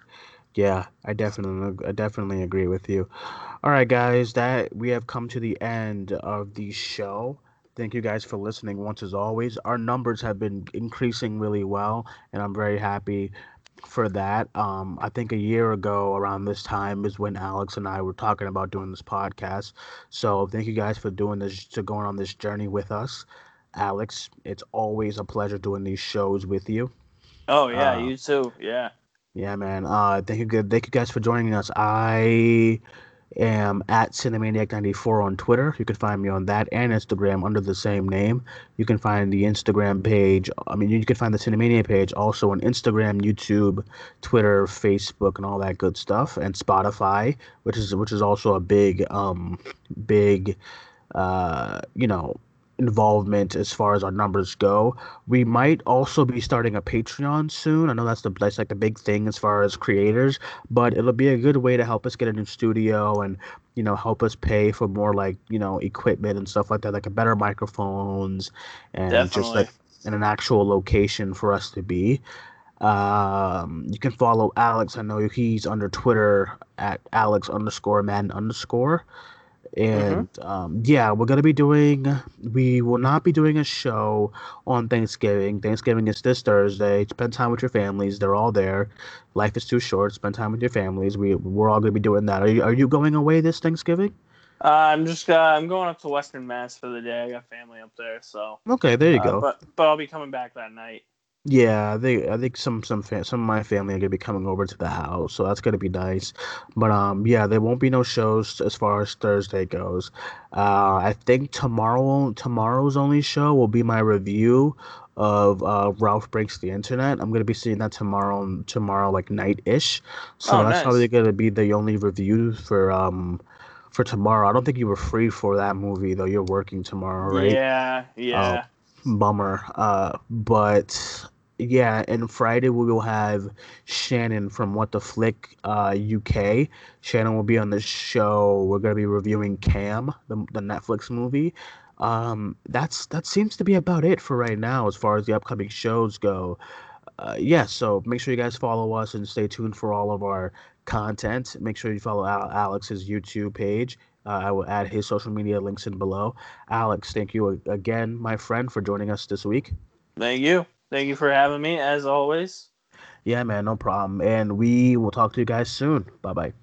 yeah, I definitely, I definitely agree with you. All right, guys, that we have come to the end of the show. Thank you guys for listening. Once as always, our numbers have been increasing really well, and I'm very happy for that. Um, I think a year ago around this time is when Alex and I were talking about doing this podcast. So thank you guys for doing this, to going on this journey with us. Alex, it's always a pleasure doing these shows with you. Oh yeah, Uh, you too. Yeah. Yeah, man. Uh, thank you, good. Thank you guys for joining us. I am at Cinemaniac94 on Twitter. You can find me on that and Instagram under the same name. You can find the Instagram page. I mean, you can find the Cinemania page also on Instagram, YouTube, Twitter, Facebook, and all that good stuff, and Spotify, which is which is also a big, um, big, uh, you know, involvement as far as our numbers go. We might also be starting a Patreon soon. I know that's the that's like the big thing as far as creators, but it'll be a good way to help us get a new studio and you know help us pay for more like you know equipment and stuff like that, like a better microphones and Definitely. just like in an actual location for us to be. Um, you can follow Alex. I know he's under Twitter at Alex underscore man underscore. Mm-hmm. And mm-hmm. um, yeah, we're gonna be doing. We will not be doing a show on Thanksgiving. Thanksgiving is this Thursday. Spend time with your families. They're all there. Life is too short. Spend time with your families. We we're all gonna be doing that. Are you Are you going away this Thanksgiving? Uh, I'm just uh, I'm going up to Western Mass for the day. I got family up there, so okay, there you uh, go. But but I'll be coming back that night. Yeah, I think I think some some fa- some of my family are gonna be coming over to the house, so that's gonna be nice. But um, yeah, there won't be no shows as far as Thursday goes. Uh, I think tomorrow tomorrow's only show will be my review of uh, Ralph Breaks the Internet. I'm gonna be seeing that tomorrow tomorrow like night ish. So oh, that's nice. probably gonna be the only review for um for tomorrow. I don't think you were free for that movie though. You're working tomorrow, right? Yeah, yeah. Uh, bummer. Uh, but yeah, and Friday we will have Shannon from What the Flick uh, UK. Shannon will be on the show. We're gonna be reviewing Cam, the, the Netflix movie. Um, that's that seems to be about it for right now as far as the upcoming shows go. Uh, yeah, so make sure you guys follow us and stay tuned for all of our content. Make sure you follow Alex's YouTube page. Uh, I will add his social media links in below. Alex, thank you again, my friend, for joining us this week. Thank you. Thank you for having me, as always. Yeah, man, no problem. And we will talk to you guys soon. Bye bye.